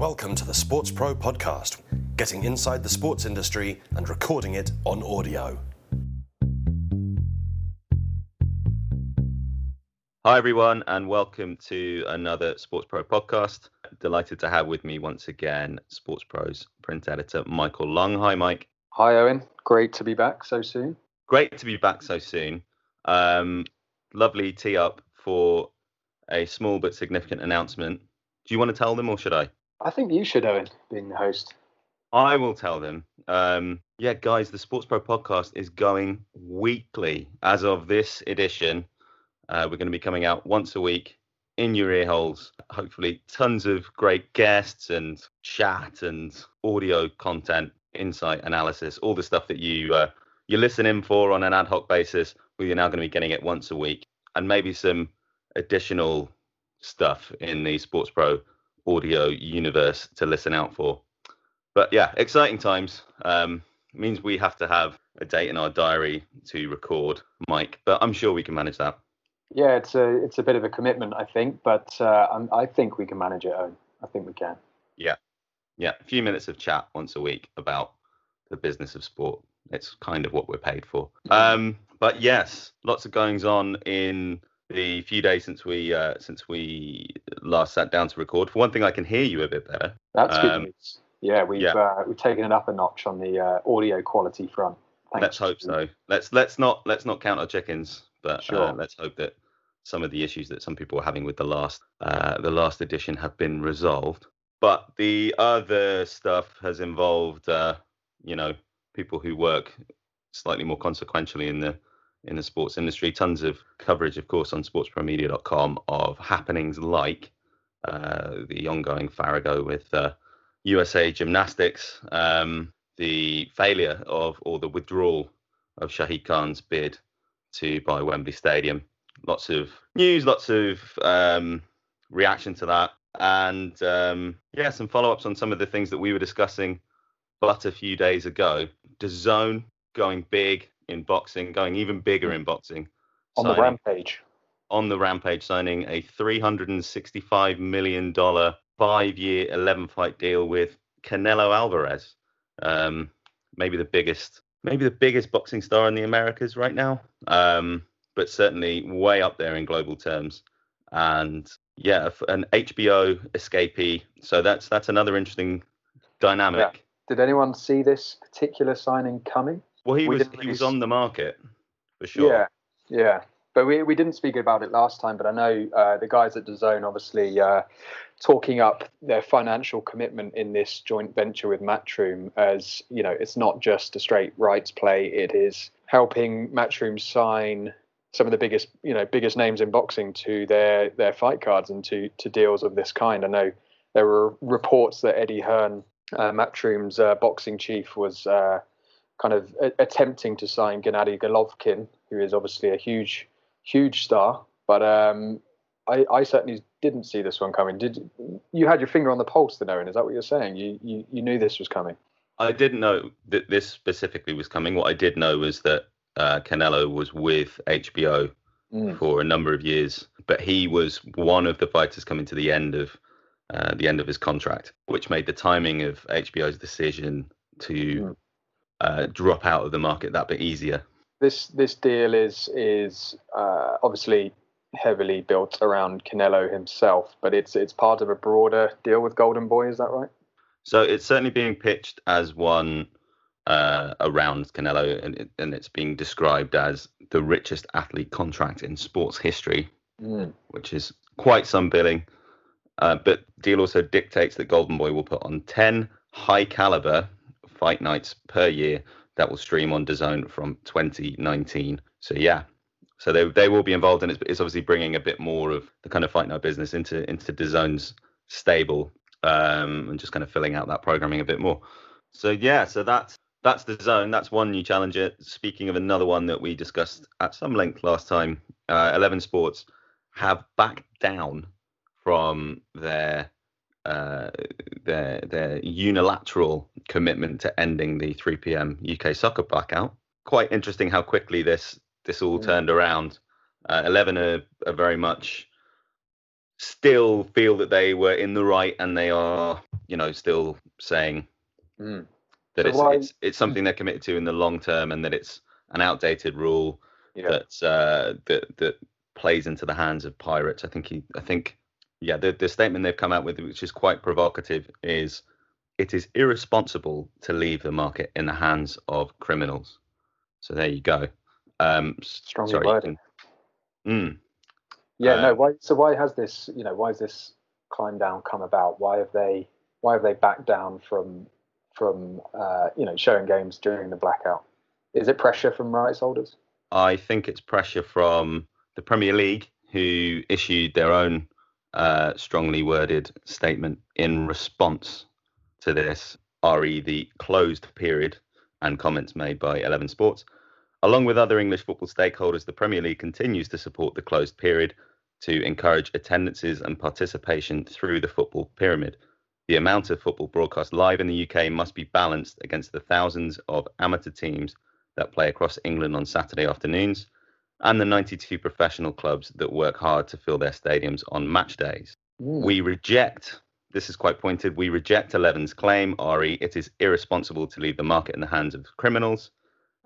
Welcome to the SportsPro podcast, getting inside the sports industry and recording it on audio. Hi, everyone, and welcome to another SportsPro podcast. Delighted to have with me once again SportsPro's print editor, Michael Long. Hi, Mike. Hi, Eoin. Great to be back so soon. Great to be back so soon. Um, lovely tee up for a small but significant announcement. Do you want to tell them, or should I? I think you should, Eoin, being the host. I will tell them. Um, yeah, guys, the SportsPro podcast is going weekly as of this edition. Uh, we're going to be coming out once a week in your ear holes. Hopefully, tons of great guests and chat and audio content, insight, analysis, all the stuff that you uh, you listen in for on an ad hoc basis. We're now going to be getting it once a week, and maybe some additional stuff in the SportsPro audio universe to listen out for. But yeah, exciting times. Um, means we have to have a date in our diary to record, Mike. But I'm sure we can manage that. Yeah, it's a it's a bit of a commitment, I think, but uh, i think we can manage it. Eoin. I think we can. Yeah, yeah. A few minutes of chat once a week about the business of sport. It's kind of what we're paid for. Mm-hmm. Um, but yes, lots of goings on in the few days since we uh, since we last sat down to record. For one thing, I can hear you a bit better. That's um, good news. Yeah, we've yeah. Uh, we've taken it up a notch on the uh, audio quality front. Thanks. Let's hope so. Let's let's not let's not count our chickens, but uh, sure. let's hope that some of the issues that some people were having with the last uh, the last edition have been resolved. But the other stuff has involved, uh, you know, people who work slightly more consequentially in the in the sports industry. Tons of coverage, of course, on sportspromedia.com of happenings like uh, the ongoing Farrago with uh, USA Gymnastics, um, the failure of or the withdrawal of Shahid Khan's bid to buy Wembley Stadium. Lots of news, lots of um, reaction to that, and um, yeah, some follow-ups on some of the things that we were discussing but a few days ago. DAZN going big in boxing, going even bigger in boxing. On signing, the rampage. On the rampage, signing a $365 million five year, 11 fight deal with Canelo Alvarez. Um, maybe the biggest, maybe the biggest boxing star in the Americas right now, um, but certainly way up there in global terms. And yeah, an HBO escapee. So that's that's another interesting dynamic. Yeah. Did anyone see this particular signing coming? Well, he we was he was on the market for sure. Yeah, yeah. But we, we didn't speak about it last time. But I know uh, the guys at DAZN obviously uh, talking up their financial commitment in this joint venture with Matchroom as you know it's not just a straight rights play. It is helping Matchroom sign some of the biggest you know biggest names in boxing to their their fight cards and to to deals of this kind. I know there were reports that Eddie Hearn, uh, Matchroom's uh, boxing chief, was uh, kind of a- attempting to sign Gennady Golovkin, who is obviously a huge, huge star. But um, I, I, certainly didn't see this one coming. Did you had your finger on the pulse, then, Eoin? Is that what you're saying? You, you you knew this was coming? I didn't know that this specifically was coming. What I did know was that uh, Canelo was with HBO mm. for a number of years, but he was one of the fighters coming to the end of uh, the end of his contract, which made the timing of HBO's decision to mm uh, drop out of the market that bit easier. This this deal is is uh, obviously heavily built around Canelo himself, but it's it's part of a broader deal with Golden Boy. Is that right? So it's certainly being pitched as one uh, around Canelo, and, it, and it's being described as the richest athlete contract in sports history, mm. which is quite some billing. Uh, but deal also dictates that Golden Boy will put on 10 high caliber fight nights per year that will stream on DAZN from 2019. So yeah, so they they will be involved in it. It's obviously bringing a bit more of the kind of fight night business into into DAZN's stable um, and just kind of filling out that programming a bit more. So yeah, so that's that's DAZN. That's one new challenger. Speaking of another one that we discussed at some length last time, uh, Eleven Sports have backed down from their uh, their their unilateral commitment to ending the 3 p.m. UK soccer blackout. Quite interesting how quickly this this all mm. turned around. Uh, Eleven are, are very much still feel that they were in the right and they are, you know, still saying mm. that so it's, why... it's it's something they're committed to in the long term and that it's an outdated rule yeah. that uh, that that plays into the hands of pirates. I think he, I think, yeah, the the statement they've come out with, which is quite provocative, is it is irresponsible to leave the market in the hands of criminals. So there you go. Um, Strongly worded. Mm, yeah, uh, no. Why? So why has this? You know, why has this climb down come about? Why have they? Why have they backed down from from uh, you know showing games during the blackout? Is it pressure from rights holders? I think it's pressure from the Premier League, who issued their own uh, strongly worded statement in response to this, re the closed period and comments made by 11 Sports. Along with other English football stakeholders, the Premier League continues to support the closed period to encourage attendances and participation through the football pyramid. The amount of football broadcast live in the UK must be balanced against the thousands of amateur teams that play across England on Saturday afternoons and the 92 professional clubs that work hard to fill their stadiums on match days. Ooh. We reject, this is quite pointed, we reject 11's claim, RE, it is irresponsible to leave the market in the hands of criminals,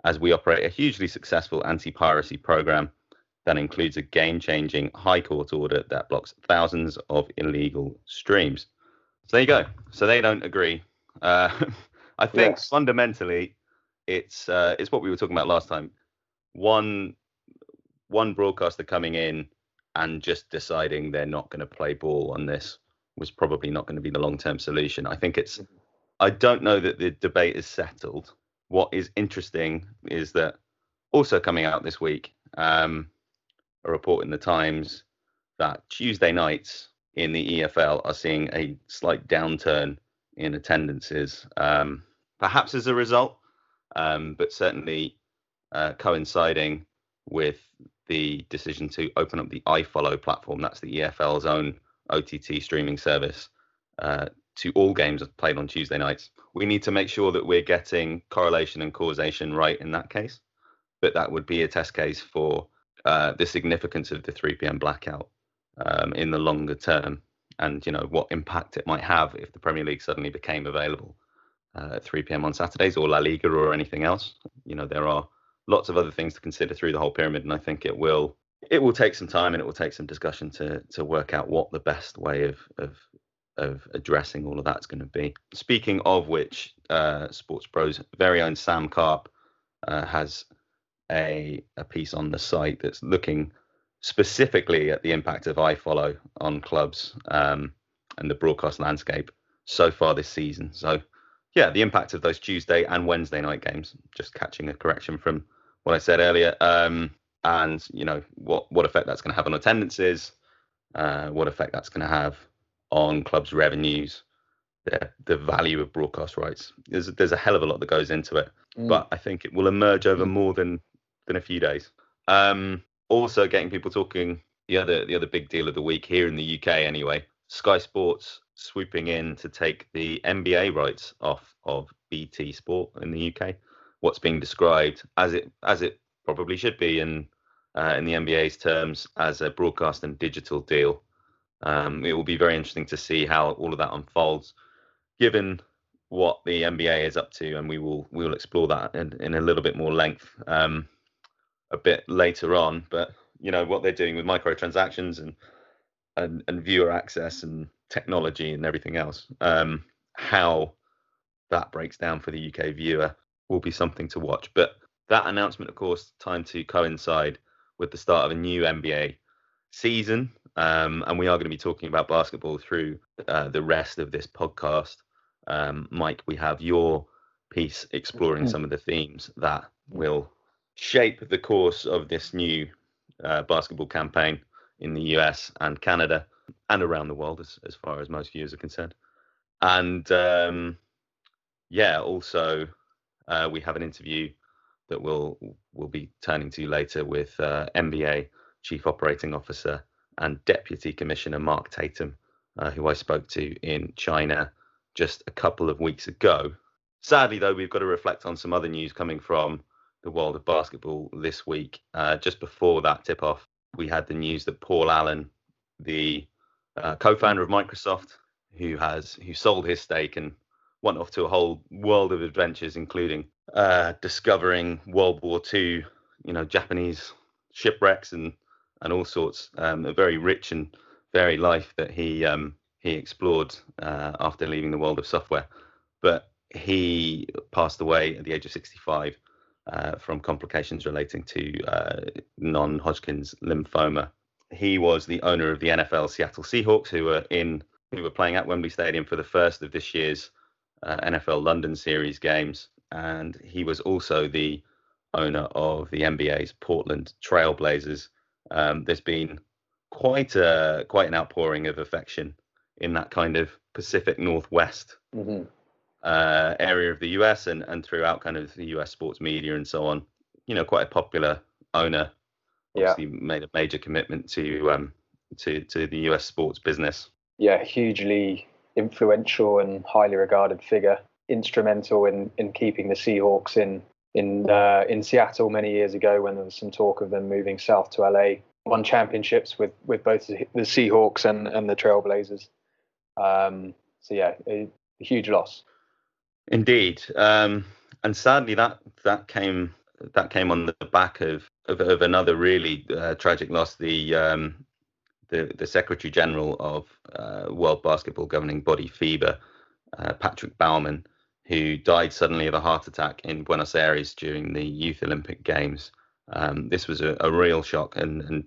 as we operate a hugely successful anti piracy program that includes a game changing High Court order that blocks thousands of illegal streams. So there you go. So they don't agree. Uh, I think yes. fundamentally, it's uh, it's what we were talking about last time. One one broadcaster coming in and just deciding they're not going to play ball on this was probably not going to be the long term solution. I think it's. I don't know that the debate is settled. What is interesting is that also coming out this week, um, a report in the Times that Tuesday nights in the EFL are seeing a slight downturn in attendances, um, perhaps as a result, um, but certainly uh, coinciding with the decision to open up the iFollow platform. That's the EFL's own OTT streaming service uh, to all games played on Tuesday nights. We need to make sure that we're getting correlation and causation right in that case, but that would be a test case for uh, the significance of the 3 p.m. blackout um, in the longer term, and you know what impact it might have if the Premier League suddenly became available uh, at 3 p.m. on Saturdays or La Liga or anything else. You know there are lots of other things to consider through the whole pyramid, and I think it will it will take some time and it will take some discussion to to work out what the best way of of of addressing all of that's going to be. Speaking of which, uh, SportsPro's very own Sam Carp uh, has a, a piece on the site that's looking specifically at the impact of iFollow on clubs um, and the broadcast landscape so far this season. So, yeah, the impact of those Tuesday and Wednesday night games. Just catching a correction from what I said earlier, um, and you know what what effect that's going to have on attendances, uh, what effect that's going to have on clubs' revenues, the the value of broadcast rights. There's there's a hell of a lot that goes into it, mm. but I think it will emerge over more than than a few days. Um, also, getting people talking. The other the other big deal of the week here in the UK, anyway. Sky Sports swooping in to take the NBA rights off of BT Sport in the UK. What's being described as it as it probably should be in uh, in the NBA's terms as a broadcast and digital deal. Um, it will be very interesting to see how all of that unfolds, given what the NBA is up to, and we will we will explore that in, in a little bit more length. Um, a bit later on, but you know what they're doing with microtransactions and and, and viewer access and technology and everything else. Um, how that breaks down for the UK viewer will be something to watch. But that announcement, of course, time to coincide with the start of a new NBA season. Um, and we are going to be talking about basketball through uh, the rest of this podcast. Um, Mike, we have your piece exploring some of the themes that will shape the course of this new uh, basketball campaign in the US and Canada and around the world, as, as far as most viewers are concerned. And um, yeah, also uh, we have an interview that we'll we'll be turning to later with uh, NBA Chief Operating Officer and Deputy Commissioner Mark Tatum, uh, who I spoke to in China just a couple of weeks ago. Sadly, though, we've got to reflect on some other news coming from the world of basketball this week. Uh, just before that tip off, we had the news that Paul Allen, the uh, co-founder of Microsoft, who has who sold his stake and went off to a whole world of adventures, including uh, discovering World War II, you know, Japanese shipwrecks and and all sorts. Um, a very rich and varied life that he um, he explored uh, after leaving the world of software. But he passed away at the age of 65 uh, from complications relating to uh, non-Hodgkin's lymphoma. He was the owner of the NFL Seattle Seahawks, who were in who were playing at Wembley Stadium for the first of this year's uh, NFL London Series games, and he was also the owner of the NBA's Portland Trail Blazers. Um, there's been quite a quite an outpouring of affection in that kind of Pacific Northwest mm-hmm. uh, area of the US and and throughout kind of the US sports media and so on. You know, quite a popular owner. Obviously, yeah. made a major commitment to um, to to the US sports business. Yeah, hugely influential and highly regarded figure, instrumental in in keeping the Seahawks in in uh, in Seattle many years ago when there was some talk of them moving south to LA. Won championships with with both the Seahawks and and the Trail Blazers. Um, so yeah, a, a, huge loss. Indeed, um, and sadly that that came that came on the back of of, of another really uh, tragic loss. The um, the the Secretary General of uh, World Basketball governing body FIBA, uh, Patrick Baumann, who died suddenly of a heart attack in Buenos Aires during the Youth Olympic Games. Um, this was a, a, real shock, and and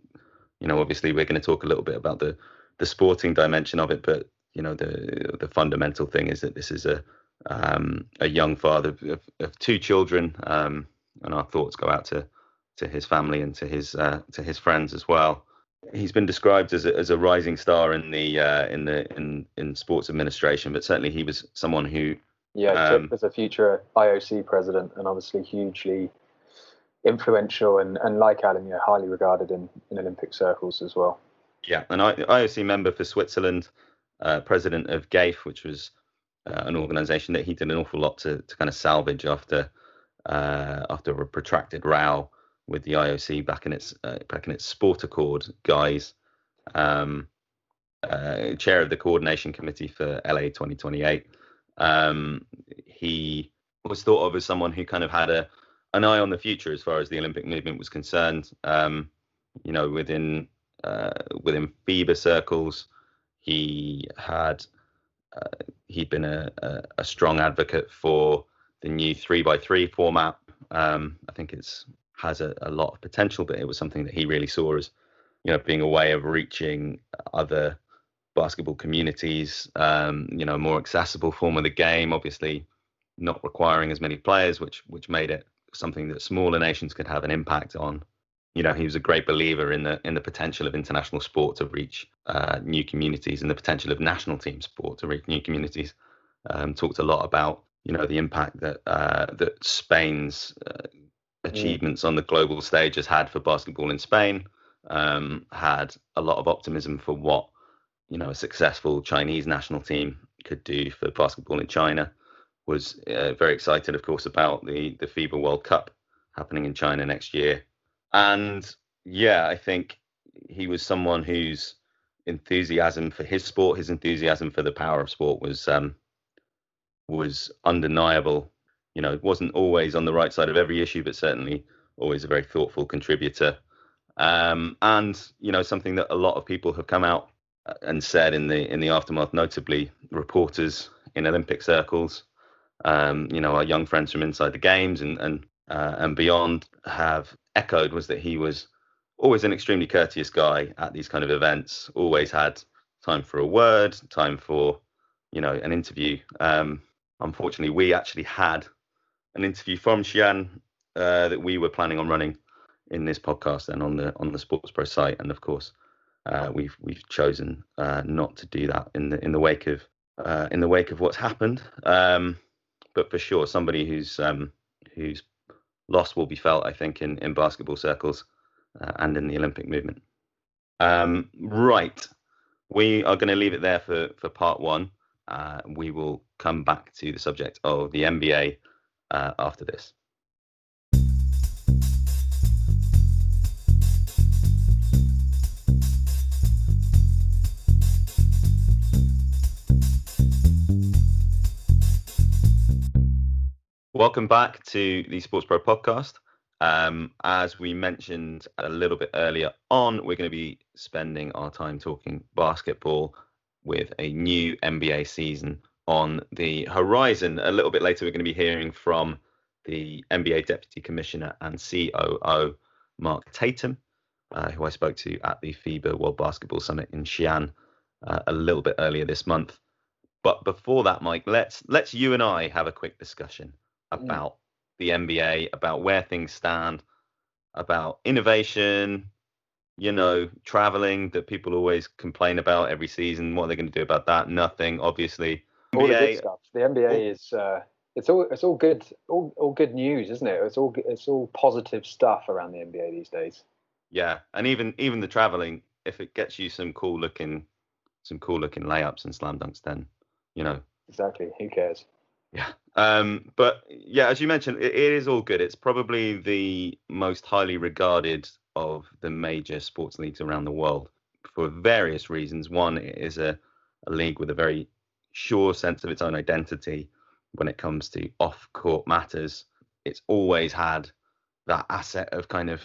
you know obviously we're going to talk a little bit about the the sporting dimension of it, but you know the the fundamental thing is that this is a um, a young father of, of two children, um, and our thoughts go out to to his family and to his uh, to his friends as well he's been described as a, as a rising star in the uh, in the in in sports administration, but certainly he was someone who yeah um, as a future IOC president and obviously hugely influential and and like Adam, yeah, highly regarded in in Olympic circles as well. Yeah, an IOC member for Switzerland, uh, president of GAISF, which was uh, an organisation that he did an awful lot to to kind of salvage after uh, after a protracted row with the IOC back in its uh, back in its sport accord guise, um, uh, chair of the coordination committee for LA 2028. Um, he was thought of as someone who kind of had a an eye on the future as far as the Olympic movement was concerned. Um, you know, within uh, within FIBA circles, he had uh, he'd been a, a, a, strong advocate for the new three by three format. Um, I think it's has a, a lot of potential, but it was something that he really saw as, you know, being a way of reaching other basketball communities, um, you know, a more accessible form of the game, obviously not requiring as many players, which which made it something that smaller nations could have an impact on. You know, he was a great believer in the in the potential of international sport to reach uh, new communities and the potential of national team sport to reach new communities. Um, talked a lot about you know the impact that uh, that Spain's uh, achievements on the global stage has had for basketball in Spain. Um, had a lot of optimism for what you know a successful Chinese national team could do for basketball in China. Was uh, very excited, of course, about the the FIBA World Cup happening in China next year. And yeah, I think he was someone whose enthusiasm for his sport, his enthusiasm for the power of sport was um, was undeniable you know, wasn't always on the right side of every issue, but certainly always a very thoughtful contributor. Um, and you know, something that a lot of people have come out uh, and said in the in the aftermath, notably reporters in Olympic circles, um, you know, our young friends from inside the games and and uh, and beyond have echoed was that he was always an extremely courteous guy at these kind of events. Always had time for a word, time for you know an interview. Um, unfortunately, we actually had an interview from Xi'an uh, that we were planning on running in this podcast and on the on the SportsPro site, and of course, uh, we've we've chosen uh, not to do that in the in the wake of uh, in the wake of what's happened. Um, but for sure, somebody who's um, loss will be felt, I think, in in basketball circles uh, and in the Olympic movement. Um, right, we are going to leave it there for for part one. Uh, we will come back to the subject of the NBA uh, after this. Welcome back to the SportsPro podcast. Um, as we mentioned a little bit earlier on, we're going to be spending our time talking basketball with a new NBA season on the horizon. A little bit later, we're going to be hearing from the NBA Deputy Commissioner and COO, Mark Tatum, uh, who I spoke to at the FIBA World Basketball Summit in Xi'an uh, a little bit earlier this month. But before that, Mike, let's let's you and I have a quick discussion mm. about the NBA, about where things stand, about innovation, you know, traveling that people always complain about every season. What are they going to do about that? Nothing, obviously. All the good stuff. The NBA is uh, it's all it's all good all, all good news, isn't it? It's all it's all positive stuff around the NBA these days. Yeah, and even even the traveling, if it gets you some cool looking some cool looking layups and slam dunks, then you know. Exactly. Who cares? Yeah. Um, but yeah, as you mentioned, it, it is all good. It's probably the most highly regarded of the major sports leagues around the world for various reasons. One is a, a league with a very sure sense of its own identity when it comes to off court matters. It's always had that asset of kind of,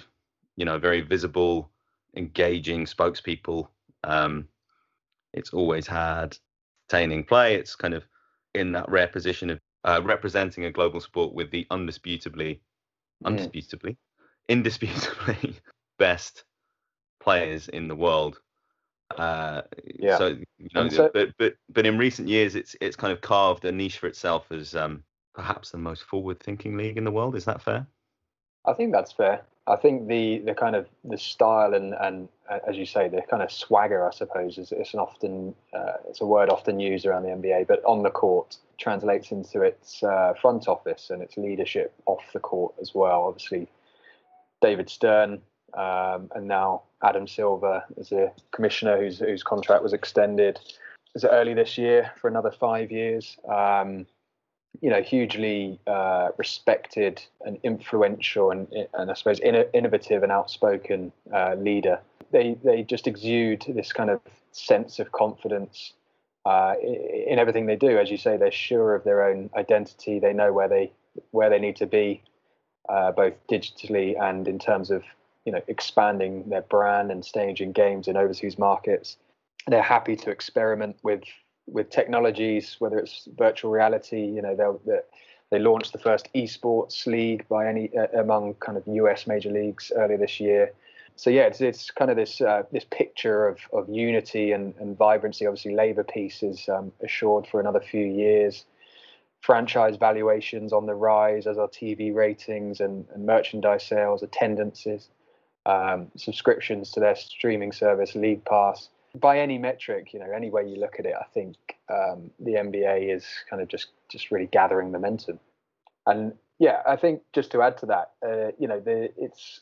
you know, very visible, engaging spokespeople. Um, it's always had entertaining play. It's kind of in that rare position of uh, representing a global sport with the undisputably, undisputably, indisputably best players in the world. Uh, yeah. So, you know, so, but but but in recent years, it's it's kind of carved a niche for itself as um, perhaps the most forward-thinking league in the world. Is that fair? I think that's fair. I think the the kind of the style and and uh, as you say the kind of swagger I suppose is it's an often uh, it's a word often used around the NBA, but on the court translates into its uh, front office and its leadership off the court as well. Obviously, David Stern um, and now Adam Silver is a commissioner whose whose contract was extended is it early this year for another five years. Um, you know, hugely uh, respected and influential and, and I suppose in, innovative and outspoken uh, leader. They they just exude this kind of sense of confidence uh, in everything they do. As you say, they're sure of their own identity. They know where they where they need to be, uh, both digitally and in terms of you know expanding their brand and staging games in overseas markets. They're happy to experiment with with technologies, whether it's virtual reality. You know, they'll, they they launched the first esports league by any uh, among kind of US major leagues earlier this year. So yeah, it's, it's kind of this uh, this picture of, of unity and, and vibrancy. Obviously, Labour peace is um, assured for another few years. Franchise valuations on the rise as our TV ratings and, and merchandise sales, attendances, um, subscriptions to their streaming service, League Pass by any metric, you know, any way you look at it, I think um, the NBA is kind of just just really gathering momentum. And yeah, I think just to add to that, uh, you know, the, it's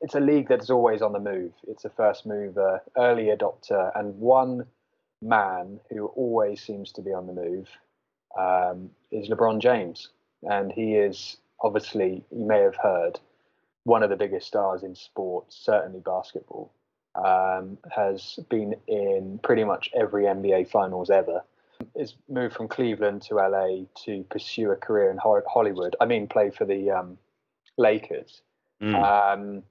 it's a league that's always on the move. It's a first mover, early adopter, and one man who always seems to be on the move um, is LeBron James, and he is obviously you may have heard one of the biggest stars in sports, certainly basketball um, has been in pretty much every NBA finals ever. Has moved from Cleveland to LA to pursue a career in Hollywood. I mean, play for the um, Lakers. Mm. Um,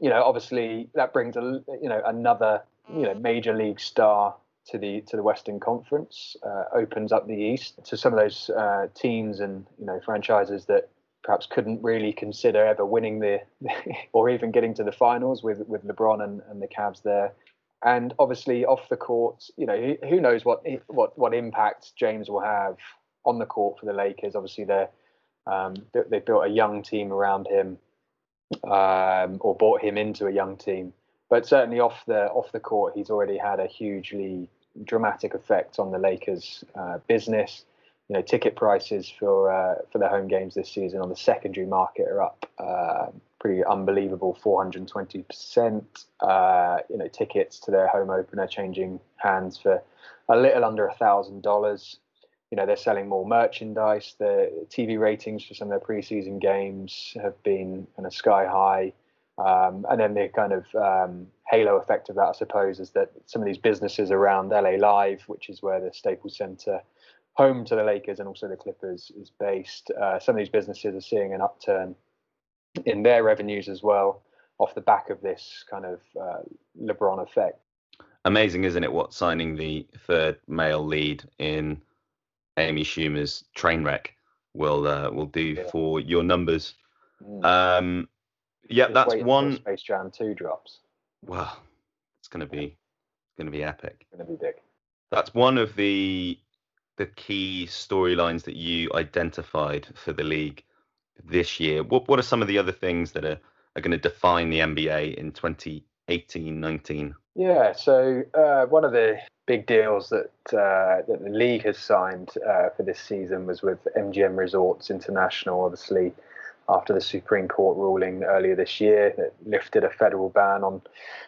you know, obviously that brings a you know another you know major league star to the to the Western Conference. Uh, opens up the East to some of those uh, teams and you know franchises that perhaps couldn't really consider ever winning the or even getting to the finals with with LeBron and, and the Cavs there. And obviously off the court, you know, who knows what what what impact James will have on the court for the Lakers. Obviously, they're um, they built a young team around him, um, or brought him into a young team. But certainly off the off the court, he's already had a hugely dramatic effect on the Lakers' uh, business you know, ticket prices for uh, for the home games this season on the secondary market are up uh, pretty unbelievable, 420 percent. Uh, you know, tickets to their home opener changing hands for a little under a thousand dollars. You know, they're selling more merchandise. The TV ratings for some of their preseason games have been kind of sky high. Um, and then the kind of um, halo effect of that, I suppose, is that some of these businesses around LA Live, which is where the Staples Center home to the Lakers and also the Clippers, is based. Uh, some of these businesses are seeing an upturn in their revenues as well off the back of this kind of uh, LeBron effect. Amazing, isn't it? What signing the third male lead in Amy Schumer's Trainwreck will uh, will do yeah. for your numbers. Mm. Um, yeah, Just that's one. Space Jam Two drops. Well, it's gonna be gonna be epic. It's gonna be big. That's one of the the key storylines that you identified for the league this year. What what are some of the other things that are, are going to define the NBA in 2018-19? Yeah, so uh, one of the big deals that uh, that the league has signed uh, for this season was with MGM Resorts International. Obviously, after the Supreme Court ruling earlier this year that lifted a federal ban on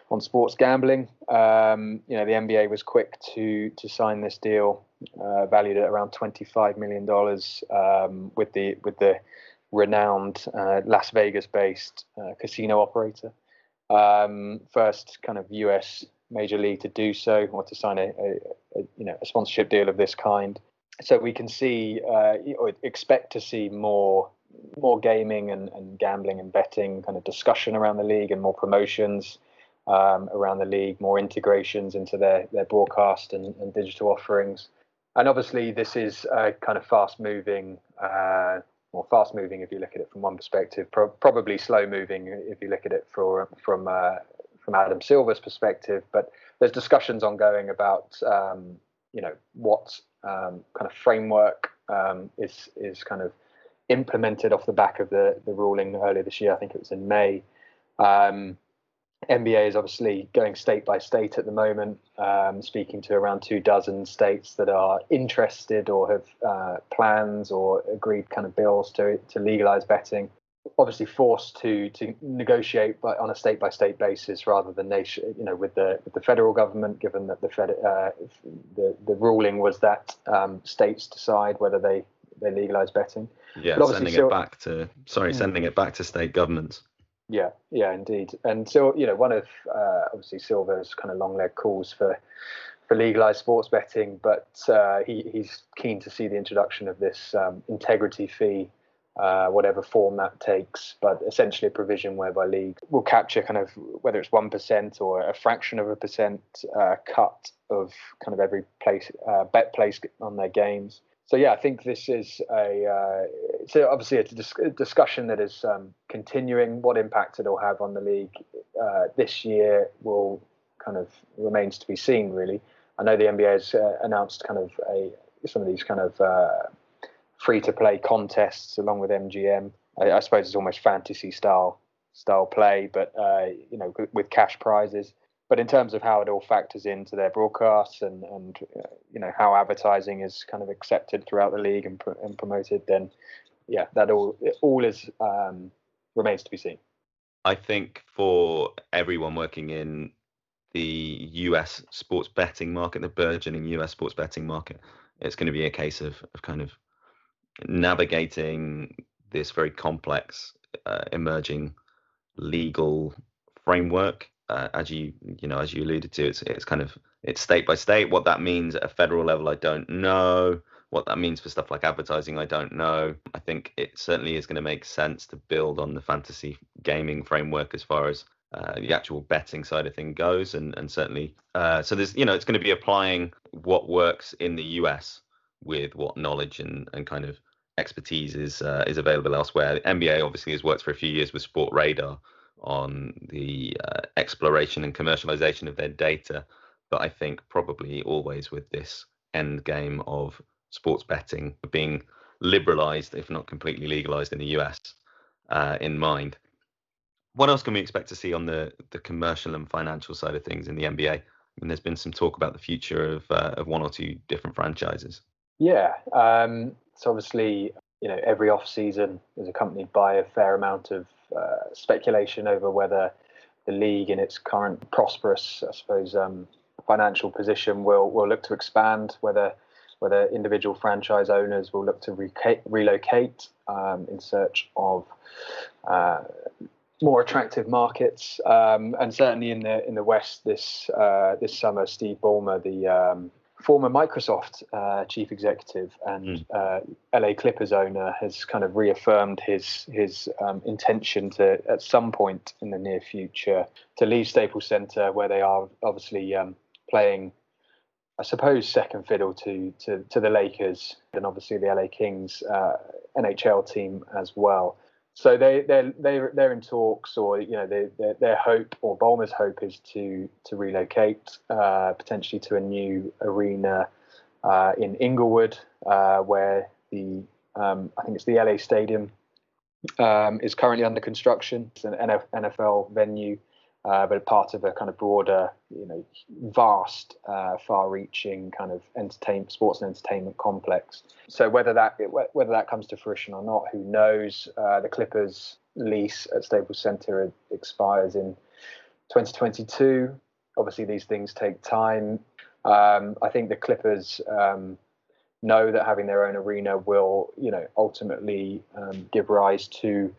on sports gambling, um, you know the NBA was quick to to sign this deal, uh, valued at around twenty five million dollars, um, with the with the renowned uh, Las Vegas based uh, casino operator um, first kind of US major league to do so or to sign a, a, a you know a sponsorship deal of this kind. So we can see uh, or expect to see more more gaming and, and gambling and betting kind of discussion around the league and more promotions um, around the league, more integrations into their their broadcast and, and digital offerings. And obviously, this is a kind of fast moving uh, more fast moving if you look at it from one perspective, pro- probably slow moving if you look at it for, from uh, from Adam Silver's perspective. But there's discussions ongoing about um, you know what um, kind of framework um, is is kind of implemented off the back of the the ruling earlier this year. I think it was in May. Um, NBA is obviously going state by state at the moment, um, speaking to around two dozen states that are interested or have uh, plans or agreed kind of bills to to legalize betting. Obviously, forced to to negotiate on a state by state basis rather than nation, you know, with the with the federal government, given that the Fed uh, the the ruling was that um, states decide whether they they legalize betting. Yeah, sending it back to sorry, hmm. sending it back to state governments. Yeah, yeah, indeed. And so, you know, one of uh, obviously Silver's kind of long leg calls for for legalized sports betting, but uh, he, he's keen to see the introduction of this um, integrity fee, uh, whatever form that takes, but essentially a provision whereby league will capture kind of whether it's one percent or a fraction of a percent uh, cut of kind of every place uh, bet placed on their games so yeah, I think this is a uh, it's obviously a, dis- discussion that is um, continuing. What impact it'll have on the league uh, this year will kind of remains to be seen. Really, I know the NBA has uh, announced kind of a some of these kind of uh, free to play contests along with MGM. I, I, suppose it's almost fantasy style style play, but uh, you know with cash prizes but in terms of how it all factors into their broadcasts and and you know how advertising is kind of accepted throughout the league and, and promoted, then yeah, that all all is um, remains to be seen. I think for everyone working in the US sports betting market, the burgeoning US sports betting market, it's going to be a case of, of kind of navigating this very complex uh, emerging legal framework uh, as you you know as you alluded to, it's it's kind of it's state by state. What that means at a federal level, I don't know. What that means for stuff like advertising, I don't know. I think it certainly is going to make sense to build on the fantasy gaming framework as far as uh, the actual betting side of thing goes, and and certainly uh, so there's you know it's going to be applying what works in the US with what knowledge and and kind of expertise is uh, is available elsewhere. The NBA obviously has worked for a few years with Sportradar, on the uh, exploration and commercialization of their data. But I think probably always with this end game of sports betting being liberalized, if not completely legalized in the US, uh, in mind. What else can we expect to see on the, the commercial and financial side of things in the NBA? I mean, there's been some talk about the future of, uh, of one or two different franchises. Yeah. Um, so obviously, you know, every off season is accompanied by a fair amount of uh, speculation over whether the league, in its current prosperous, I suppose, um, financial position, will will look to expand. Whether whether individual franchise owners will look to re- relocate um, in search of uh, more attractive markets, um, and certainly in the in the West this uh, this summer, Steve Ballmer, the um, former Microsoft uh, chief executive and mm. uh, LA Clippers owner, has kind of reaffirmed his his um, intention to, at some point in the near future, to leave Staples Center, where they are obviously um, playing, I suppose, second fiddle to, to to the Lakers and obviously the LA Kings uh, NHL team as well. So they they they they're in talks, or you know, they, their hope or Ballmer's hope is to to relocate uh, potentially to a new arena uh, in Inglewood, uh, where the um, I think it's the LA Stadium um, is currently under construction. It's an NFL venue uh, but part of a kind of broader, you know, vast, uh, far-reaching kind of entertainment, sports and entertainment complex. So whether that whether that comes to fruition or not, who knows? Uh, the Clippers' lease at Staples Center expires in 2022. Obviously, these things take time. Um, I think the Clippers um, know that having their own arena will, you know, ultimately um, give rise to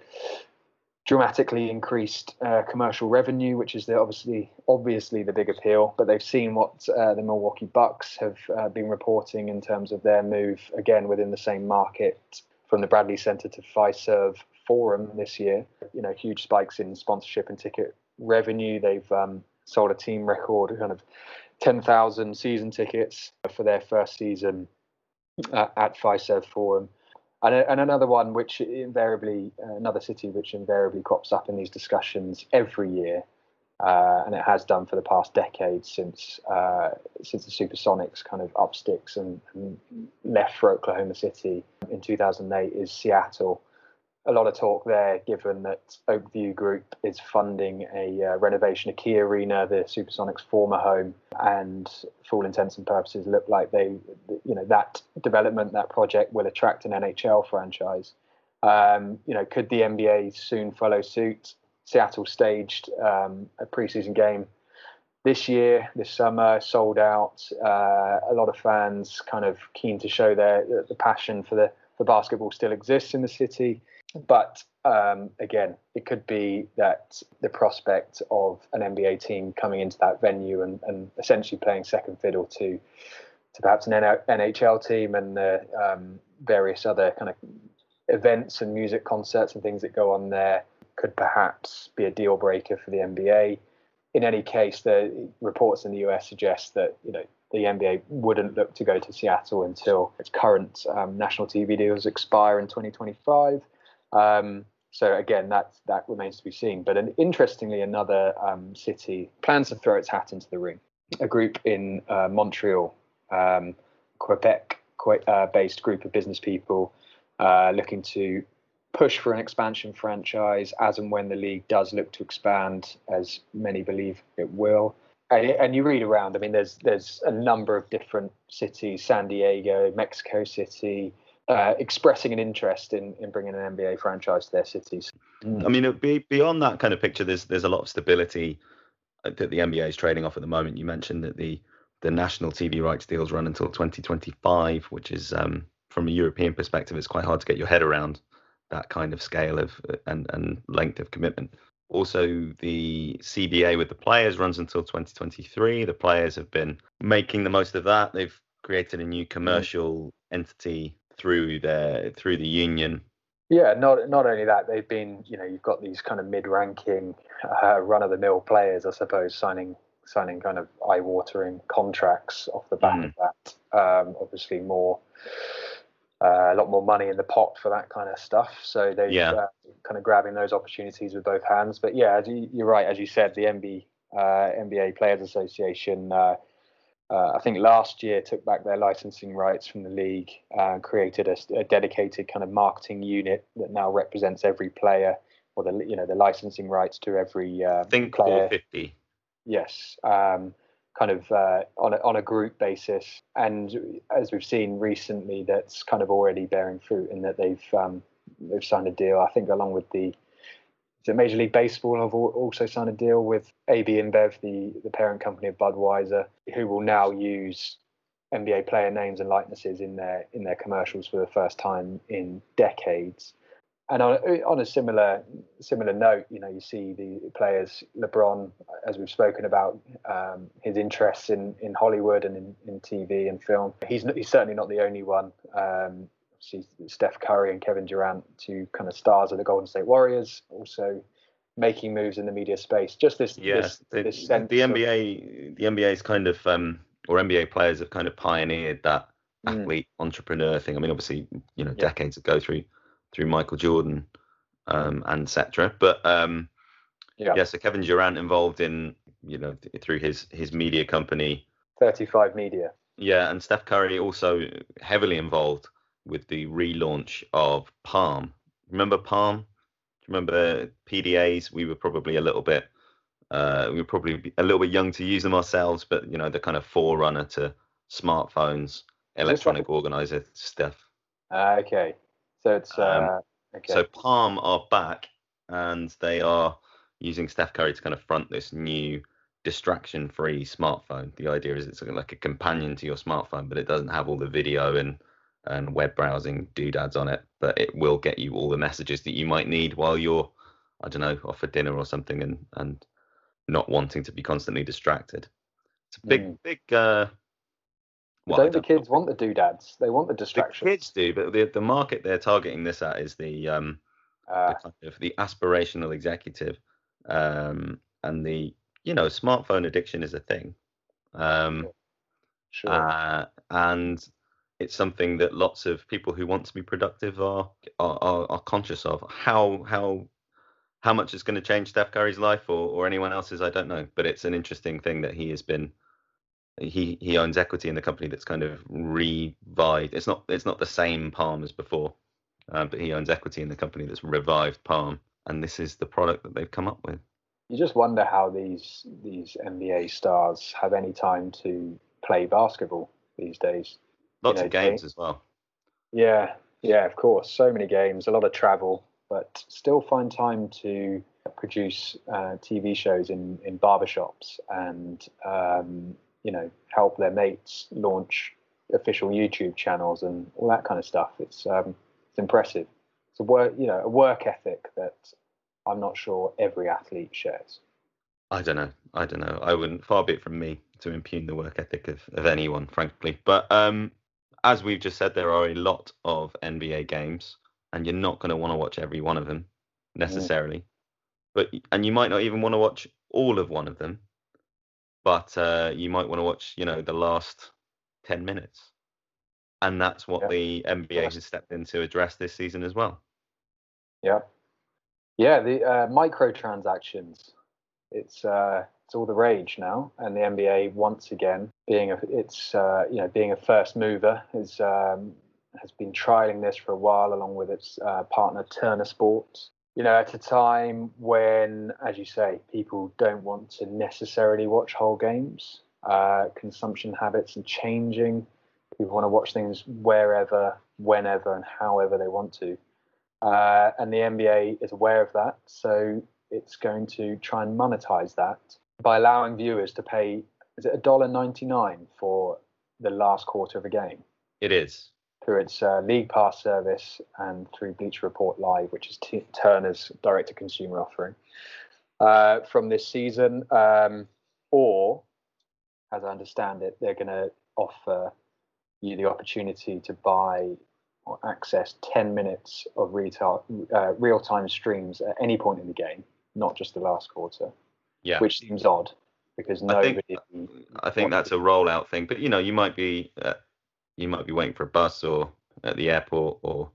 dramatically increased uh, commercial revenue, which is the, obviously obviously the big appeal. But they've seen what uh, the Milwaukee Bucks have uh, been reporting in terms of their move again within the same market from the Bradley Center to Fiserv Forum this year. You know, huge spikes in sponsorship and ticket revenue. They've um, sold a team record kind of 10,000 season tickets for their first season uh, at Fiserv Forum and, and another one which invariably uh, another city which invariably crops up in these discussions every year uh, and it has done for the past decade since uh, since the Supersonics kind of up sticks and, and, left for Oklahoma City in 2008 is Seattle a lot of talk there, given that Oak View Group is funding a uh, renovation of KeyArena, the Supersonics' former home, and for all intents and purposes, look like they, you know, that development, that project will attract an NHL franchise. Um, you know, could the NBA soon follow suit? Seattle staged um, a preseason game this year, this summer, sold out. Uh, a lot of fans kind of keen to show their the passion for the for basketball still exists in the city. But um, again, it could be that the prospect of an NBA team coming into that venue and, and essentially playing second fiddle to to perhaps an NHL team and the um, various other kind of events and music concerts and things that go on there could perhaps be a deal breaker for the NBA. In any case, the reports in the US suggest that you know the NBA wouldn't look to go to Seattle until its current um, national TV deals expire in 2025. Um, so again, that that remains to be seen. But an, interestingly, another um, city plans to throw its hat into the ring. A group in uh, Montreal, um, Quebec-based uh, group of business people uh, looking to push for an expansion franchise as and when the league does look to expand, as many believe it will. And, and you read around. I mean, there's there's a number of different cities: San Diego, Mexico City, uh, expressing an interest in, in bringing an NBA franchise to their cities. I mean, be, beyond that kind of picture, there's there's a lot of stability that the NBA is trading off at the moment. You mentioned that the the national TV rights deals run until 2025, which is um, from a European perspective, it's quite hard to get your head around that kind of scale of and and length of commitment. Also, the CBA with the players runs until 2023. The players have been making the most of that. They've created a new commercial entity through their through the union. Yeah, not not only that, they've been you know you've got these kind of mid-ranking, uh, run-of-the-mill players, I suppose, signing signing kind of eye-watering contracts off the back mm. of that. Um, obviously, more uh, a lot more money in the pot for that kind of stuff. So they're yeah. uh, kind of grabbing those opportunities with both hands. But yeah, you, are right, as you said, the NBA uh, NBA Players Association uh, uh, I think last year took back their licensing rights from the league and created a, a, dedicated kind of marketing unit that now represents every player or the you know the licensing rights to every uh, I think player. 450. Yes, um, kind of uh, on a, on a group basis, and as we've seen recently, that's kind of already bearing fruit in that they've um, they've signed a deal. I think along with the so Major League Baseball have also signed a deal with AB InBev, the, the parent company of Budweiser, who will now use NBA player names and likenesses in their in their commercials for the first time in decades. and on, on a similar similar note, you know, you see the players LeBron, as we've spoken about, um, his interests in, in Hollywood and in, in TV and film. He's he's certainly not the only one. Um, see Steph Curry and Kevin Durant, two kind of stars of the Golden State Warriors, also making moves in the media space. Just this, yeah, this, the, this the NBA, of, the NBA's kind of um, or NBA players have kind of pioneered that mm. athlete entrepreneur thing. I mean, obviously, you know, yeah. decades ago through through Michael Jordan um, and etc. But um, yeah. yeah, so Kevin Durant involved in you know through his his media company, Thirty Five Media. Yeah, and Steph Curry also heavily involved with the relaunch of Palm. Remember Palm? Remember PDAs? We were probably a little bit, uh, we were probably a little bit young to use them ourselves, but you know the kind of forerunner to smartphones, electronic organizer stuff. Uh, okay, so it's um, uh, okay. So Palm are back, and they are using Steph Curry to kind of front this new distraction-free smartphone. The idea is it's like a companion to your smartphone, but it doesn't have all the video and and web browsing doodads on it, but it will get you all the messages that you might need while you're, I don't know, off for dinner or something, and and not wanting to be constantly distracted. It's a big, mm. big. uh well, don't, don't the kids know. want the doodads? They want the distraction. The kids do, but the the market they're targeting this at is the um uh, the kind of the aspirational executive, um, and the you know smartphone addiction is a thing. Um, sure. Uh, and it's something that lots of people who want to be productive are are, are, are conscious of. How how how much it's going to change Steph Curry's life or, or anyone else's, I don't know. But it's an interesting thing that he has been he he owns equity in the company that's kind of revived. It's not it's not the same Palm as before, uh, but he owns equity in the company that's revived Palm, and this is the product that they've come up with. You just wonder how these these NBA stars have any time to play basketball these days. Lots you know, of games as well. Yeah, yeah, of course. So many games, a lot of travel, but still find time to produce uh, TV shows in in barbershops and um, you know help their mates launch official YouTube channels and all that kind of stuff. It's um, it's impressive. It's a work you know a work ethic that I'm not sure every athlete shares. I don't know. I don't know. I wouldn't. Far be it from me to impugn the work ethic of, of anyone, frankly. But um, as we've just said, there are a lot of NBA games, and you're not going to want to watch every one of them necessarily. Mm. But and you might not even want to watch all of one of them, but uh, you might want to watch, you know, the last ten minutes, and that's what yeah. the NBA has stepped in to address this season as well. Yeah, yeah, the uh, microtransactions. It's uh, it's all the rage now, and the NBA once again being a it's uh, you know being a first mover is um, has been trialing this for a while along with its uh, partner Turner Sports. You know, at a time when, as you say, people don't want to necessarily watch whole games. Uh, consumption habits are changing. People want to watch things wherever, whenever, and however they want to. Uh, and the NBA is aware of that, so it's going to try and monetize that by allowing viewers to pay is it a dollar ninety nine for the last quarter of a game? It is through its uh, League Pass service and through Bleacher Report Live, which is T- Turner's direct-to-consumer offering uh, from this season. Um, or, as I understand it, they're going to offer you the opportunity to buy or access 10 minutes of retail, uh, real-time streams at any point in the game, not just the last quarter yeah. which seems odd because nobody. I think, I think that's a rollout thing, but you know, you might be uh, you might be waiting for a bus or at the airport, or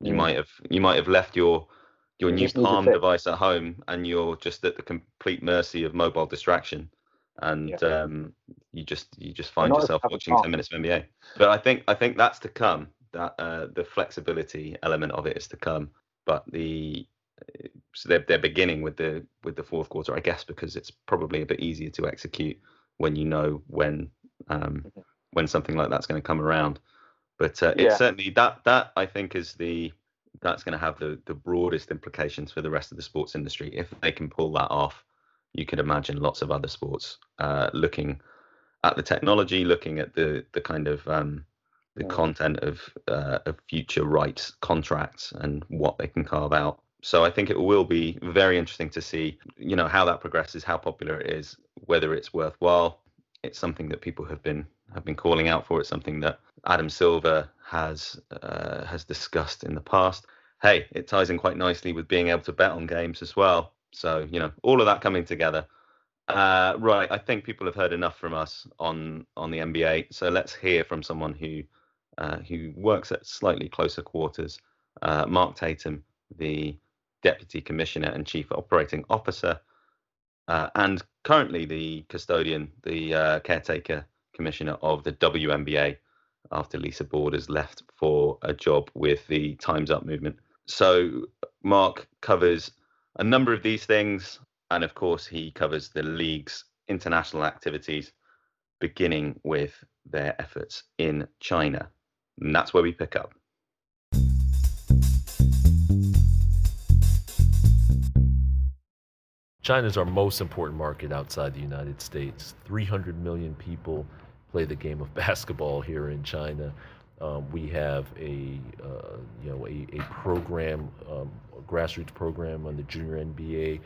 you mm. might have you might have left your your you new Palm device at home, and you're just at the complete mercy of mobile distraction, and yeah. um, you just you just find yourself watching ten minutes of NBA. But I think I think that's to come. That uh, the flexibility element of it is to come, but the so they're they're beginning with the with the fourth quarter, I guess, because it's probably a bit easier to execute when you know when um, mm-hmm. when something like that's going to come around. But uh, yeah. it's certainly that that I think is the that's going to have the the broadest implications for the rest of the sports industry. If they can pull that off, you could imagine lots of other sports uh, looking at the technology, looking at the the kind of um, the content of uh, of future rights contracts and what they can carve out. So I think it will be very interesting to see, you know, how that progresses, how popular it is, whether it's worthwhile. It's something that people have been have been calling out for. It's something that Adam Silver has uh, has discussed in the past. Hey, it ties in quite nicely with being able to bet on games as well. So you know, all of that coming together. Uh, right, I think people have heard enough from us on on the NBA. So let's hear from someone who uh, who works at slightly closer quarters. Uh, Mark Tatum, the Deputy Commissioner and Chief Operating Officer, uh, and currently the custodian, the uh, caretaker commissioner of the WNBA after Lisa Borders left for a job with the Time's Up movement. So Mark covers a number of these things, and of course, he covers the league's international activities, beginning with their efforts in China. And that's where we pick up. China is our most important market outside the United States. 300 million people play the game of basketball here in China. Um, we have a uh, you know a, a program, um, a grassroots program on the Junior NBA,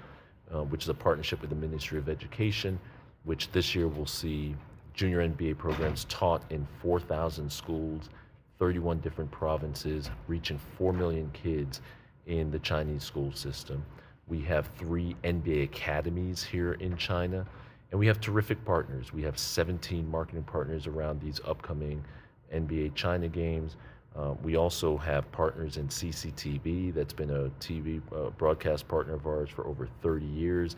uh, which is a partnership with the Ministry of Education, which this year will see junior NBA programs taught in 4,000 schools, 31 different provinces, reaching 4 million kids in the Chinese school system. We have three NBA academies here in China, and we have terrific partners. We have 17 marketing partners around these upcoming NBA China games. Uh, we also have partners in CCTV, that's been a TV uh, broadcast partner of ours for over 30 years.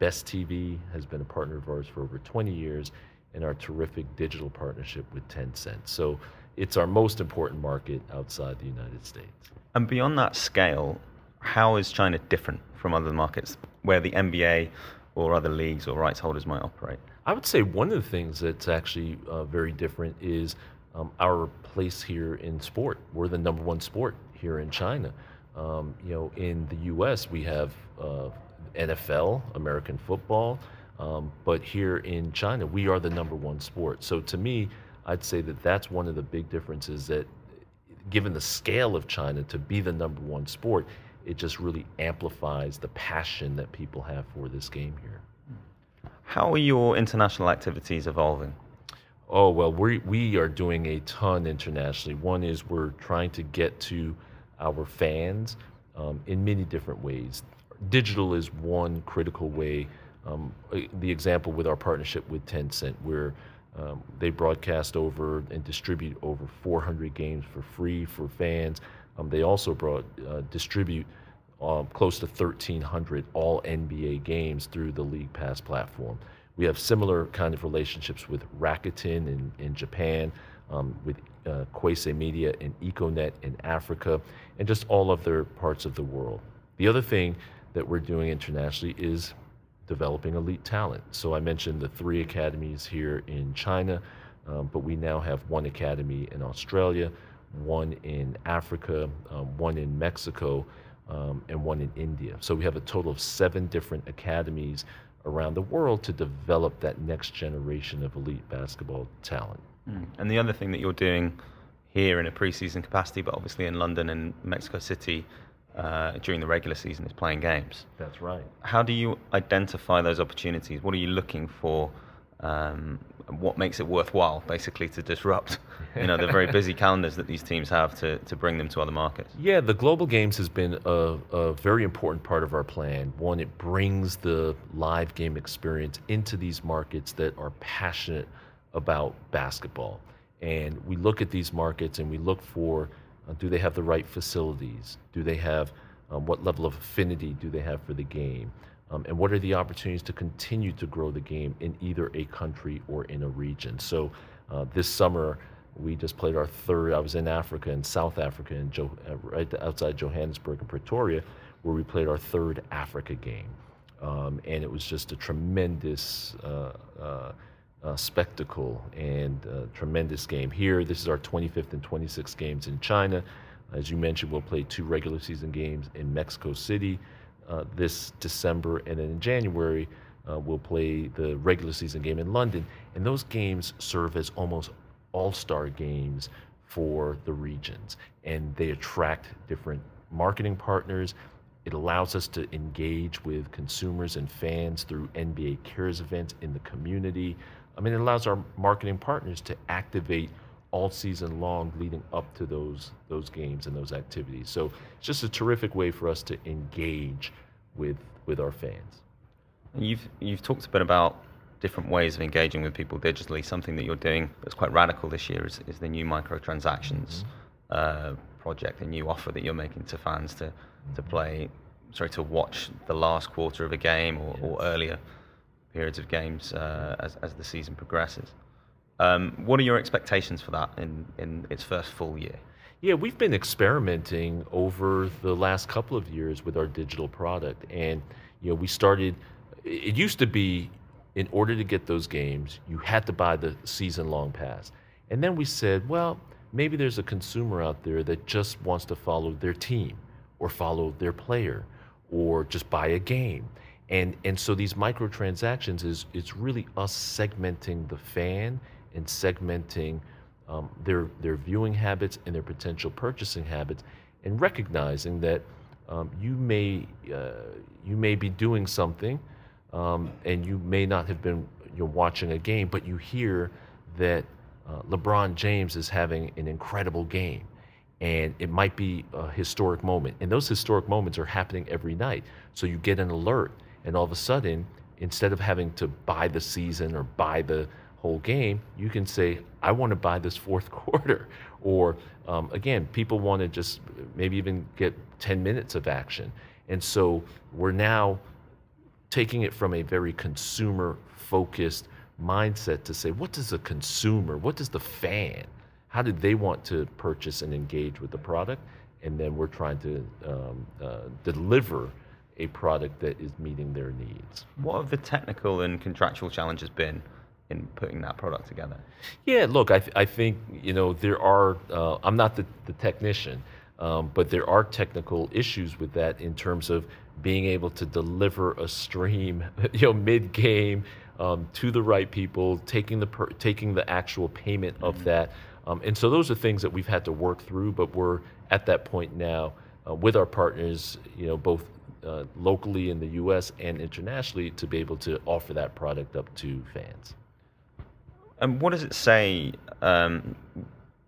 BesTV has been a partner of ours for over 20 years, and our terrific digital partnership with Tencent. So it's our most important market outside the United States. And beyond that scale, how is China different from other markets where the NBA or other leagues or rights holders might operate? I would say one of the things that's actually uh, very different is um, our place here in sport. We're the number one sport here in China. Um, you know, in the U.S. we have uh, NFL, American football, um, but here in China we are the number one sport. So to me, I'd say that that's one of the big differences that, given the scale of China, to be the number one sport, it just really amplifies the passion that people have for this game here. How are your international activities evolving? Oh, well, we, we are doing a ton internationally. One is we're trying to get to our fans um, in many different ways. Digital is one critical way. Um, the example with our partnership with Tencent, where um, they broadcast over and distribute over 400 games for free for fans. Um, they also brought uh, distribute um, close to 1,300 all NBA games through the League Pass platform. We have similar kind of relationships with Rakuten in, in Japan, um, with uh, Kwese Media and Econet in Africa, and just all other parts of the world. The other thing that we're doing internationally is developing elite talent. So I mentioned the three academies here in China, um, but we now have one academy in Australia, one in Africa, um, one in Mexico, um, and one in India. So we have a total of seven different academies around the world to develop that next generation of elite basketball talent. Mm. And the other thing that you're doing here in a preseason capacity, but obviously in London and Mexico City uh, during the regular season, is playing games. That's right. How do you identify those opportunities? What are you looking for? Um, what makes it worthwhile, basically, to disrupt, you know, the very busy calendars that these teams have to, to bring them to other markets? Yeah, the global games has been a, a very important part of our plan. One, it brings the live game experience into these markets that are passionate about basketball, and we look at these markets and we look for uh, do they have the right facilities? Do they have um, what level of affinity do they have for the game? Um, and what are the opportunities to continue to grow the game in either a country or in a region? So uh, this summer, we just played our third. I was in Africa, in South Africa, in jo- uh, right outside Johannesburg and Pretoria, where we played our third Africa game, um, and it was just a tremendous uh, uh, uh spectacle and uh, tremendous game. Here, this is our 25th and 26th games in China. As you mentioned, we'll play two regular season games in Mexico City uh, this December, and then in January uh, we'll play the regular season game in London. And those games serve as almost all-star games for the regions, and they attract different marketing partners. It allows us to engage with consumers and fans through NBA Cares events in the community. I mean, it allows our marketing partners to activate all season long leading up to those those games and those activities. So it's just a terrific way for us to engage with with our fans. You've you've talked a bit about different ways of engaging with people digitally. Something that you're doing that's quite radical this year is, is the new microtransactions mm-hmm. uh, project, a new offer that you're making to fans to to play, sorry, to watch the last quarter of a game or, yes. or earlier periods of games uh, as as the season progresses. Um, what are your expectations for that in, in its first full year? Yeah, we've been experimenting over the last couple of years with our digital product, and you know, we started. It used to be, in order to get those games, you had to buy the season-long pass, and then we said, well, maybe there's a consumer out there that just wants to follow their team, or follow their player, or just buy a game, and and so these microtransactions is it's really us segmenting the fan and segmenting um, their their viewing habits and their potential purchasing habits, and recognizing that um, you may uh, you may be doing something, um, and you may not have been you're watching a game, but you hear that uh, LeBron James is having an incredible game, and it might be a historic moment, and those historic moments are happening every night. So you get an alert, and all of a sudden, instead of having to buy the season or buy the whole game, you can say, I want to buy this fourth quarter. Or um, again, people want to just maybe even get 10 minutes of action. And so we're now taking it from a very consumer focused mindset to say, what does the consumer, what does the fan, how do they want to purchase and engage with the product? And then we're trying to um, uh, deliver a product that is meeting their needs. What have the technical and contractual challenges been in putting that product together? Yeah, look, I, th- I think you know there are. Uh, I'm not the, the technician, um, but there are technical issues with that in terms of being able to deliver a stream, you know, mid game um, to the right people, taking the per- taking the actual payment of mm-hmm. that, um, and so those are things that we've had to work through. But we're at that point now uh, with our partners, you know, both uh, locally in the U.S. and internationally, to be able to offer that product up to fans. And what does it say um,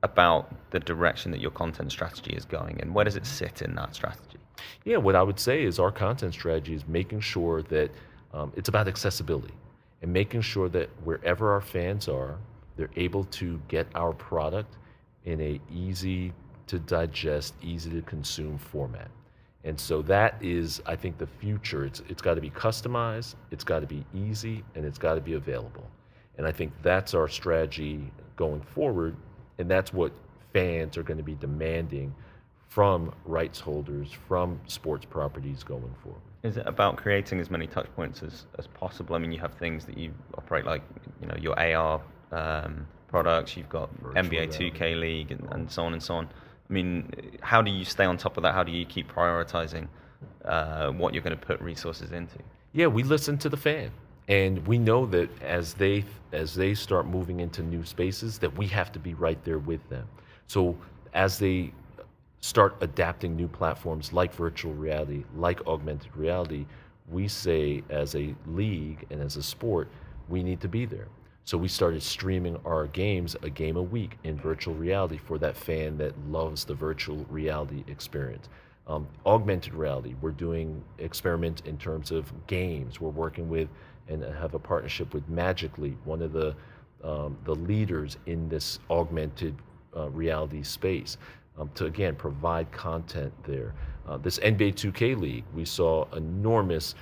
about the direction that your content strategy is going and where does it sit in that strategy? Yeah, what I would say is our content strategy is making sure that um, it's about accessibility and making sure that wherever our fans are, they're able to get our product in a easy to digest, easy to consume format. And so that is, I think, the future. It's, it's got to be customized, it's got to be easy, and it's got to be available. And I think that's our strategy going forward. And that's what fans are going to be demanding from rights holders, from sports properties going forward. Is it about creating as many touch points as, as possible? I mean, you have things that you operate like, you know, your AR um, products, you've got Virtual NBA 2K League and, and, so on and so on. I mean, how do you stay on top of that? How do you keep prioritizing uh, what you're going to put resources into? Yeah, we listen to the fan and we know that as they as they start moving into new spaces that we have to be right there with them. So as they start adapting new platforms like virtual reality like augmented reality we say as a league and as a sport we need to be there. So we started streaming our games a game a week in virtual reality for that fan that loves the virtual reality experience. Um, augmented reality we're doing experiments in terms of games. We're working with and have a partnership with Magic Leap, one of the um, the leaders in this augmented uh, reality space, um, to again provide content there. Uh, this NBA 2K League, we saw enormous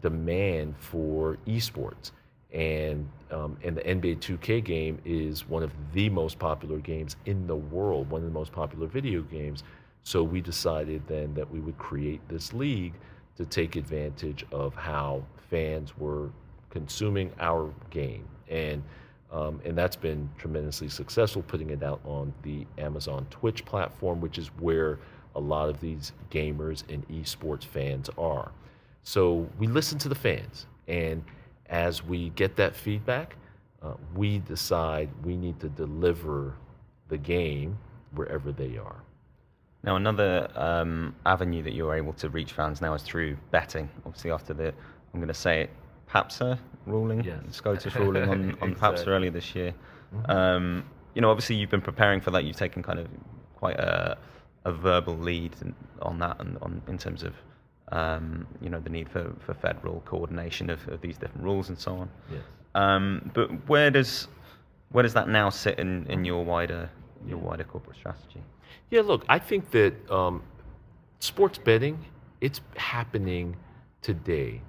demand for esports, and um, and the NBA 2K game is one of the most popular games in the world, one of the most popular video games. So we decided then that we would create this league to take advantage of how fans were consuming our game. And um, and that's been tremendously successful, putting it out on the Amazon Twitch platform, which is where a lot of these gamers and esports fans are. So we listen to the fans, and as we get that feedback, uh, we decide we need to deliver the game wherever they are. Now, another um, avenue that you're able to reach fans now is through betting. Obviously, after the, I'm going to say it, PAPSA ruling, yes. SCOTUS ruling on, on exactly. PAPSA earlier this year. Mm-hmm. Um, you know, obviously, you've been preparing for that. You've taken kind of quite a, a verbal lead on that, and on in terms of um, you know the need for, for federal coordination of, of these different rules and so on. Yes. Um, but where does where does that now sit in, in your wider your wider corporate strategy? Yeah, look, I think that um, sports betting it's happening today,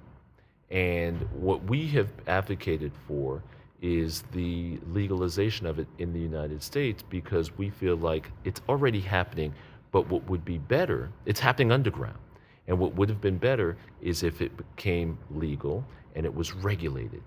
and what we have advocated for is the legalization of it in the United States because we feel like it's already happening. But what would be better, it's happening underground. And what would have been better is if it became legal and it was regulated.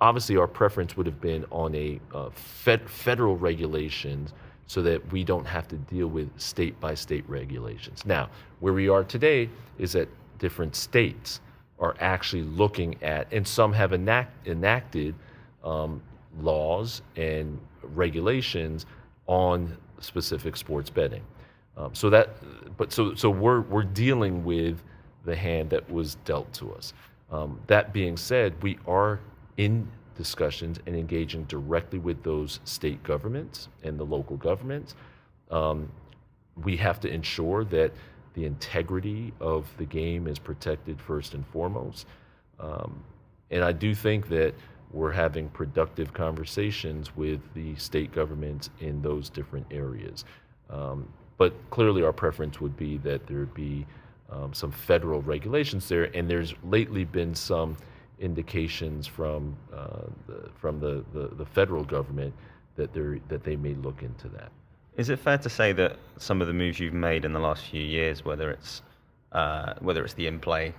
Obviously, our preference would have been on a uh, fed, federal regulations so that we don't have to deal with state by state regulations. Now, where we are today is that different states are actually looking at, and some have enact, enacted um, laws and regulations on specific sports betting. Um, so that, but so so we're we're dealing with the hand that was dealt to us. Um, that being said, we are in discussions and engaging directly with those state governments and the local governments. Um, we have to ensure that the integrity of the game is protected first and foremost. Um, and I do think that we're having productive conversations with the state governments in those different areas. Um, but clearly, our preference would be that there be um, some federal regulations there, and there's lately been some indications from uh, the, from the, the, the, federal government that they that they may look into that. Is it fair to say that some of the moves you've made in the last few years, whether it's uh, whether it's the in-play,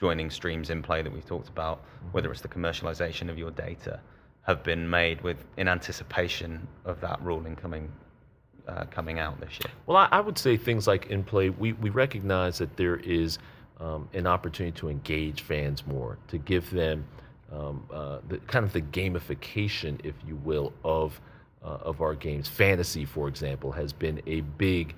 joining streams in play that we've talked about, whether it's the commercialization of your data, have been made with in anticipation of that ruling coming uh, coming out this year? Well, I, I, would say things like in play. We we recognize that there is um, an opportunity to engage fans more, to give them um, uh, the kind of the gamification, if you will, of of our games. Fantasy, for example, has been a big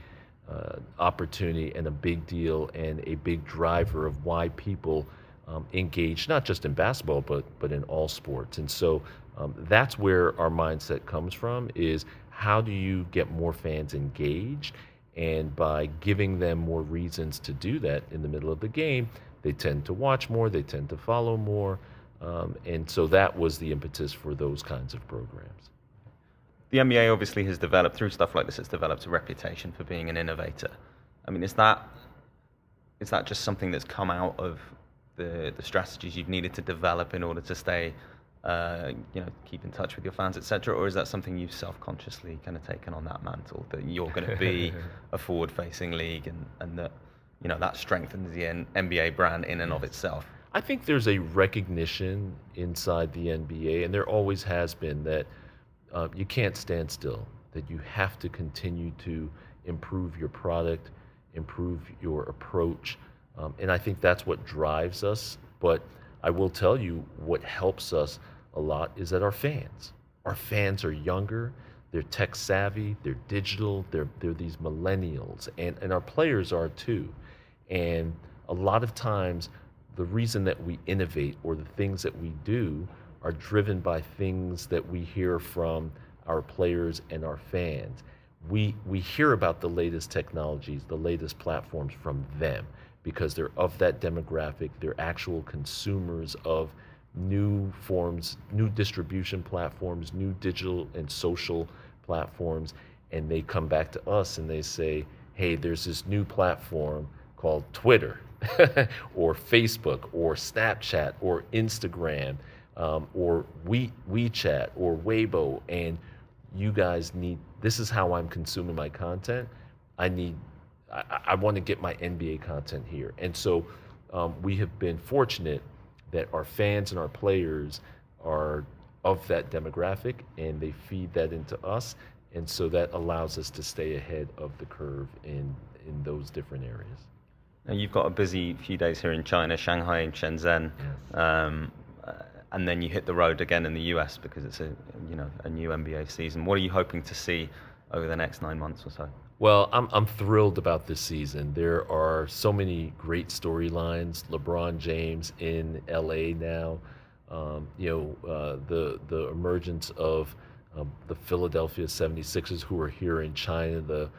uh, opportunity and a big deal and a big driver of why people um, engage not just in basketball but but in all sports. And so um, that's where our mindset comes from: is how do you get more fans engaged? And by giving them more reasons to do that in the middle of the game, they tend to watch more, they tend to follow more. Um, and so that was the impetus for those kinds of programs. The NBA obviously has developed, through stuff like this, it's developed a reputation for being an innovator. I mean, is that, is that just something that's come out of the, the strategies you've needed to develop in order to stay uh, you know, keep in touch with your fans, etc., or is that something you've self-consciously kind of taken on that mantle that you're going to be a forward-facing league and, and that you know that strengthens the N- NBA brand in and of itself? I think there's a recognition inside the NBA, and there always has been that uh, you can't stand still. That you have to continue to improve your product, improve your approach, um, and I think that's what drives us. But I will tell you what helps us a lot is that our fans, our fans are younger, they're tech savvy, they're digital, they're, they're these millennials, and, and our players are too. And a lot of times, the reason that we innovate or the things that we do are driven by things that we hear from our players and our fans. We, we hear about the latest technologies, the latest platforms from them because they're of that demographic. They're actual consumers of new forms, new distribution platforms, new digital and social platforms. And they come back to us and they say, hey, there's this new platform called Twitter or Facebook or Snapchat or Instagram um, or we, WeChat or Weibo. And you guys need, this is how I'm consuming my content. I need I, I want to get my NBA content here. And so um, we have been fortunate that our fans and our players are of that demographic and they feed that into us. And so that allows us to stay ahead of the curve in, in those different areas. Now you've got a busy few days here in China, Shanghai and Shenzhen. Yes. Um, and then you hit the road again in the US because it's a you know a new NBA season. What are you hoping to see over the next nine months or so? Well, I'm I'm thrilled about this season. There are so many great storylines. LeBron James in LA now. Um, you know, uh, the the emergence of um, the Philadelphia 76ers who are here in China, the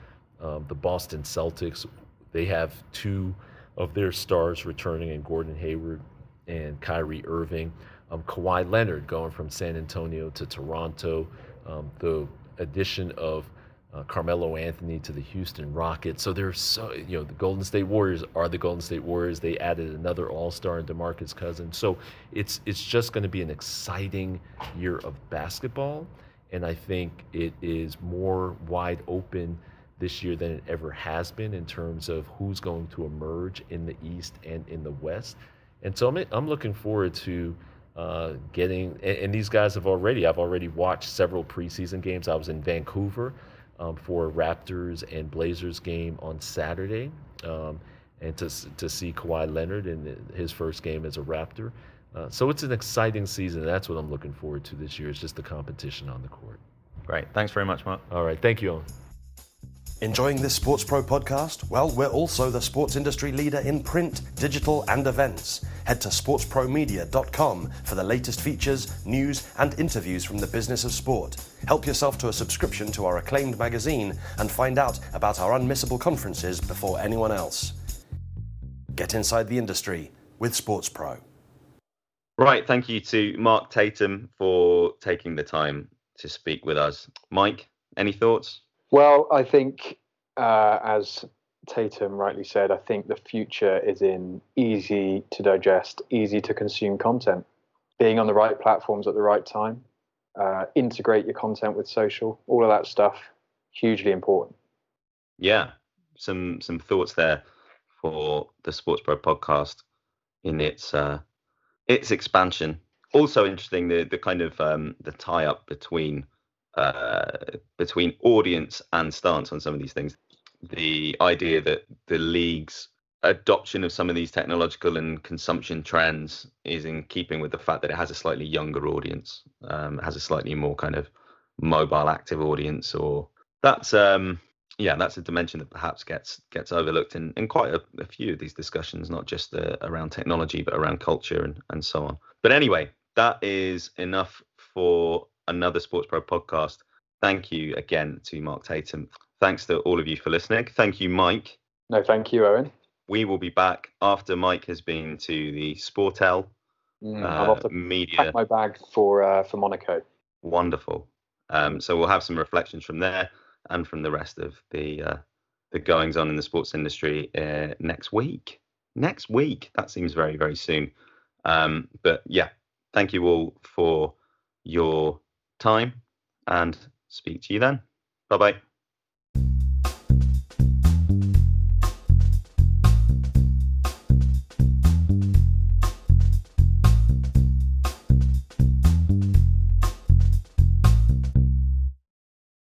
um, the Boston Celtics. They have two of their stars returning in Gordon Hayward and Kyrie Irving. Um, Kawhi Leonard going from San Antonio to Toronto. Um, the addition of uh, Carmelo Anthony to the Houston Rockets. So there's so you know the Golden State Warriors are the Golden State Warriors. They added another All Star in Demarcus Cousins. So it's it's just going to be an exciting year of basketball, and I think it is more wide open this year than it ever has been in terms of who's going to emerge in the East and in the West. And so I'm I'm looking forward to. Uh, getting and, and these guys have already I've already watched several preseason games. I was in Vancouver um, for Raptors and Blazers game on Saturday, um, and to to see Kawhi Leonard in his first game as a Raptor. Uh, so it's an exciting season. That's what I'm looking forward to this year. It's just the competition on the court. Great. Thanks very much, Mark. All right. Thank you, Eoin. Enjoying this SportsPro podcast? Well, we're also the sports industry leader in print, digital, and events. Head to sportspromedia.com for the latest features, news, and interviews from the business of sport. Help yourself to a subscription to our acclaimed magazine and find out about our unmissable conferences before anyone else. Get inside the industry with SportsPro. Right. Thank you to Mark Tatum for taking the time to speak with us. Mike, any thoughts? Well, I think, uh, as Tatum rightly said, I think the future is in easy to digest, easy to consume content. Being on the right platforms at the right time, uh, integrate your content with social, all of that stuff, hugely important. Yeah, some some thoughts there for the SportsPro podcast in its uh, its expansion. Also interesting the the kind of um, the tie up between uh, between audience and stance on some of these things. The idea that the league's adoption of some of these technological and consumption trends is in keeping with the fact that it has a slightly younger audience, um, has a slightly more kind of mobile active audience, or that's um, yeah, that's a dimension that perhaps gets gets overlooked in, in quite a, a few of these discussions, not just uh, around technology, but around culture and, and so on. But anyway, that is enough for another SportsPro podcast. Thank you again to Mark Tatum. Thanks to all of you for listening. Thank you, Mike. No, thank you, Eoin. We will be back after Mike has been to the Sportel mm, uh, to media. Pack my bag for uh, for Monaco. Wonderful. Um, so we'll have some reflections from there and from the rest of the uh, the goings on in the sports industry uh, next week. Next week. That seems very very soon. Um, but yeah, thank you all for your time and speak to you then. Bye bye.